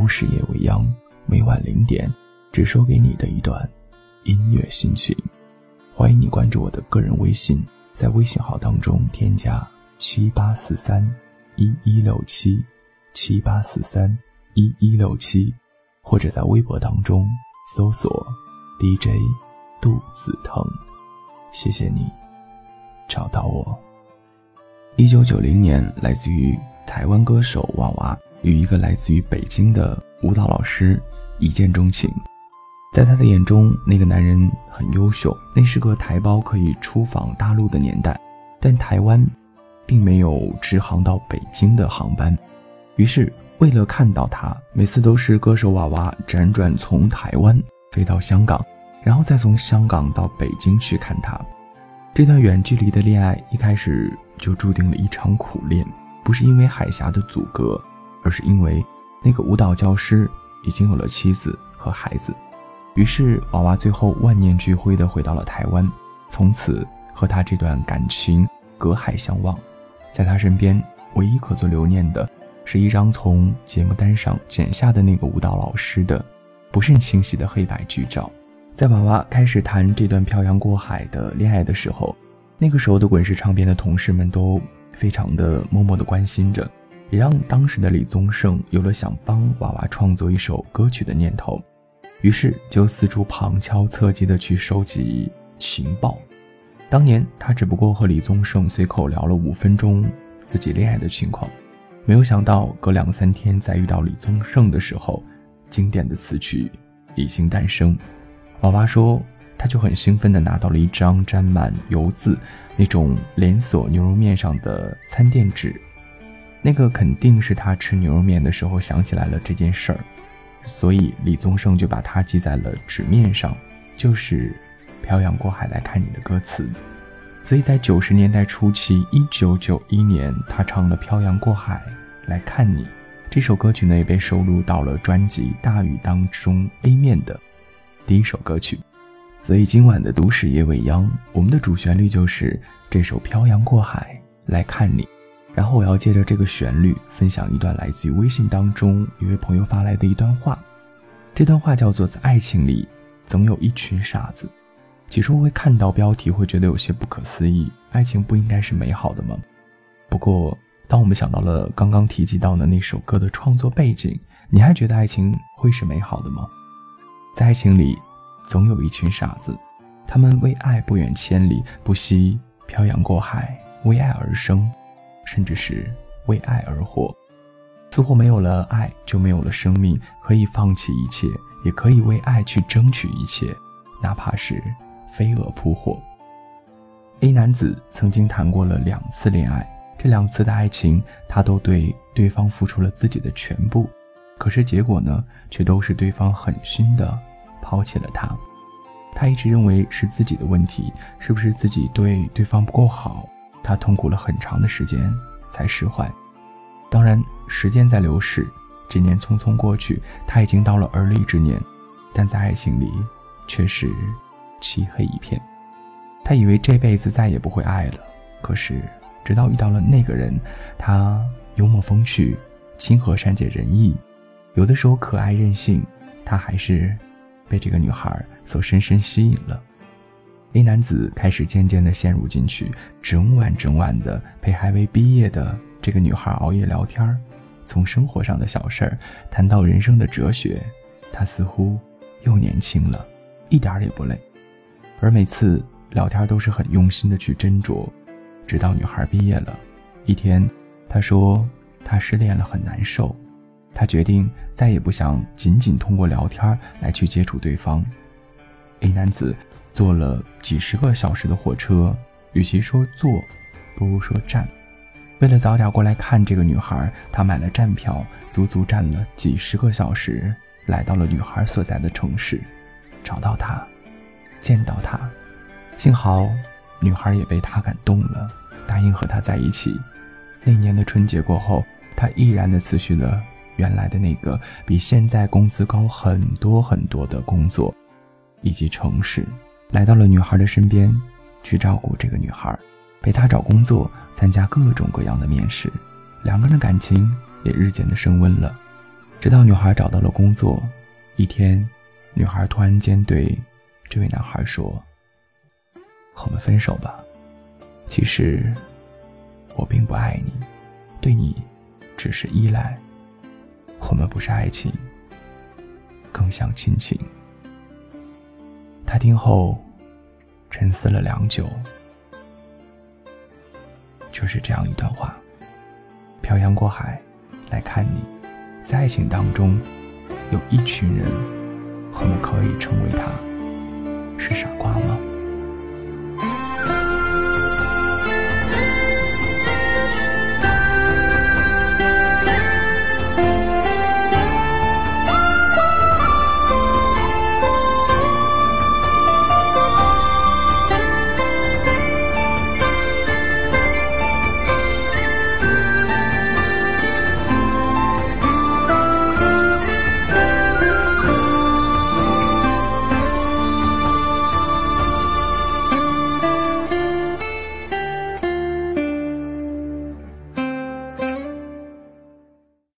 都市夜未央，每晚零点，只说给你的一段音乐心情。欢迎你关注我的个人微信，在微信号当中添加七八四三一一六七七八四三一一六七，或者在微博当中搜索 DJ 肚子疼。谢谢你找到我。一九九零年，来自于台湾歌手娃娃与一个来自于北京的舞蹈老师一见钟情。在他的眼中，那个男人很优秀，那是个台胞可以出访大陆的年代，但台湾并没有直航到北京的航班。于是，为了看到他，每次都是歌手娃娃辗转从台湾飞到香港，然后再从香港到北京去看他。这段远距离的恋爱一开始。就注定了一场苦恋，不是因为海峡的阻隔，而是因为那个舞蹈教师已经有了妻子和孩子。于是娃娃最后万念俱灰地回到了台湾，从此和他这段感情隔海相望。在他身边，唯一可做留念的，是一张从节目单上剪下的那个舞蹈老师的不甚清晰的黑白剧照。在娃娃开始谈这段漂洋过海的恋爱的时候。那个时候的滚石唱片的同事们都非常的默默的关心着，也让当时的李宗盛有了想帮娃娃创作一首歌曲的念头，于是就四处旁敲侧击的去收集情报。当年他只不过和李宗盛随口聊了五分钟自己恋爱的情况，没有想到隔两三天再遇到李宗盛的时候，经典的词曲已经诞生。娃娃说。他就很兴奋地拿到了一张沾满油渍、那种连锁牛肉面上的餐垫纸，那个肯定是他吃牛肉面的时候想起来了这件事儿，所以李宗盛就把它记在了纸面上，就是“漂洋过海来看你”的歌词。所以在九十年代初期，一九九一年，他唱了《漂洋过海来看你》这首歌曲呢，也被收录到了专辑《大雨》当中 A 面的第一首歌曲。所以今晚的都市夜未央，我们的主旋律就是这首《漂洋过海来看你》，然后我要借着这个旋律分享一段来自于微信当中一位朋友发来的一段话。这段话叫做：在爱情里，总有一群傻子。起初会看到标题会觉得有些不可思议，爱情不应该是美好的吗？不过，当我们想到了刚刚提及到的那首歌的创作背景，你还觉得爱情会是美好的吗？在爱情里。总有一群傻子，他们为爱不远千里，不惜漂洋过海，为爱而生，甚至是为爱而活。似乎没有了爱，就没有了生命。可以放弃一切，也可以为爱去争取一切，哪怕是飞蛾扑火。A 男子曾经谈过了两次恋爱，这两次的爱情，他都对对方付出了自己的全部，可是结果呢，却都是对方狠心的。抛弃了他，他一直认为是自己的问题，是不是自己对对方不够好？他痛苦了很长的时间才释怀。当然，时间在流逝，几年匆匆过去，他已经到了而立之年，但在爱情里却是漆黑一片。他以为这辈子再也不会爱了，可是直到遇到了那个人，他幽默风趣，亲和善解人意，有的时候可爱任性，他还是。被这个女孩所深深吸引了，A 男子开始渐渐地陷入进去，整晚整晚的陪还未毕业的这个女孩熬夜聊天从生活上的小事儿谈到人生的哲学，他似乎又年轻了，一点儿也不累。而每次聊天都是很用心的去斟酌，直到女孩毕业了，一天，他说他失恋了，很难受。他决定再也不想仅仅通过聊天来去接触对方。A 男子坐了几十个小时的火车，与其说坐，不如说站。为了早点过来看这个女孩，他买了站票，足足站了几十个小时，来到了女孩所在的城市，找到她，见到她。幸好，女孩也被他感动了，答应和他在一起。那年的春节过后，他毅然的辞去了。原来的那个比现在工资高很多很多的工作，以及城市，来到了女孩的身边，去照顾这个女孩，陪她找工作，参加各种各样的面试，两个人的感情也日渐的升温了。直到女孩找到了工作，一天，女孩突然间对这位男孩说：“我们分手吧。其实，我并不爱你，对你只是依赖。我们不是爱情，更像亲情。”他听后，沉思了良久。就是这样一段话：漂洋过海来看你，在爱情当中，有一群人，我们可以称为他是傻瓜吗？